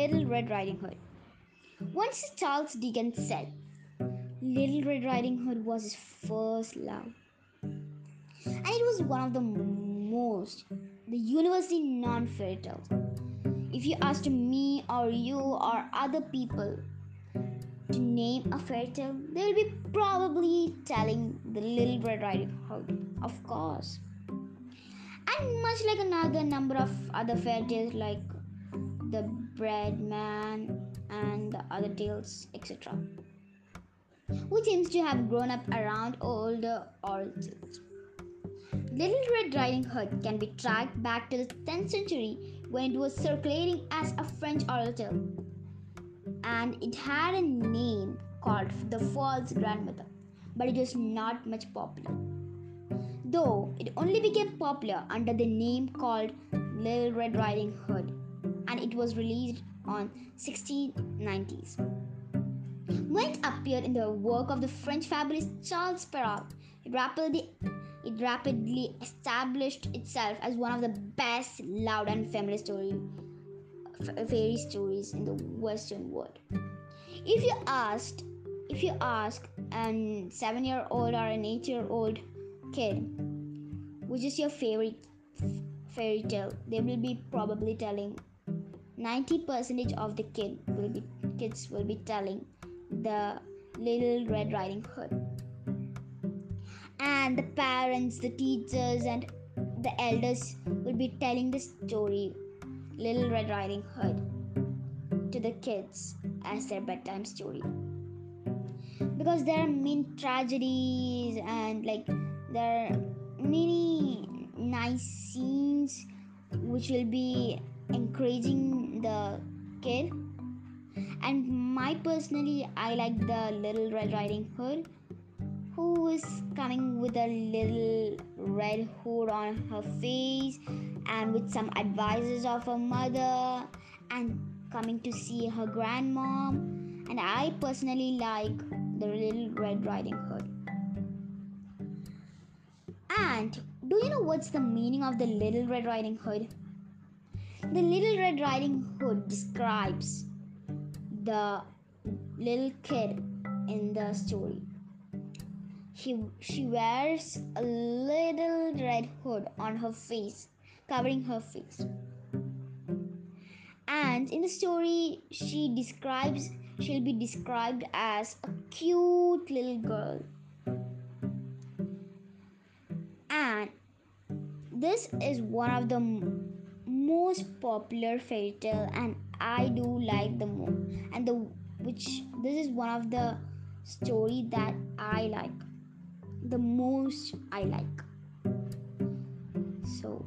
Little Red Riding Hood. Once Charles Dickens said, Little Red Riding Hood was his first love. And it was one of the most, the universally non fairy tales. If you asked me or you or other people to name a fairy tale, they will be probably telling the Little Red Riding Hood, of course. And much like another number of other fairy tales like the Bread Man and the other tales, etc., who seems to have grown up around older origins. Little Red Riding Hood can be tracked back to the 10th century when it was circulating as a French oral tale, and it had a name called The False Grandmother, but it was not much popular. Though it only became popular under the name called Little Red Riding Hood, and it was released on 1690s. When it appeared in the work of the French fabulist Charles Perrault, it rapidly, it rapidly established itself as one of the best loved and family story, fairy stories in the Western world. If you asked, if you ask a seven-year-old or an eight-year-old kid, which is your favorite fairy tale, they will be probably telling 90% of the kid will be kids will be telling the little red riding hood. And the parents the teachers and the elders will be telling the story little red riding hood to the kids as their bedtime story. Because there are many tragedies and like there are many nice scenes which will be encouraging the kid. And my personally i like the little red riding hood who is coming with a little red hood on her face and with some advices of her mother and coming to see her grandmom. And i personally like the little red riding hood. And do you know what's the meaning of the little red riding hood the Little Red Riding Hood describes the little kid in the story. She, she wears a little red hood on her face, covering her face. And in the story, she describes, she'll be described as a cute little girl. And this is one of the most popular fairy tale and I do like the most and the which this is one of the story that I like the most I like. So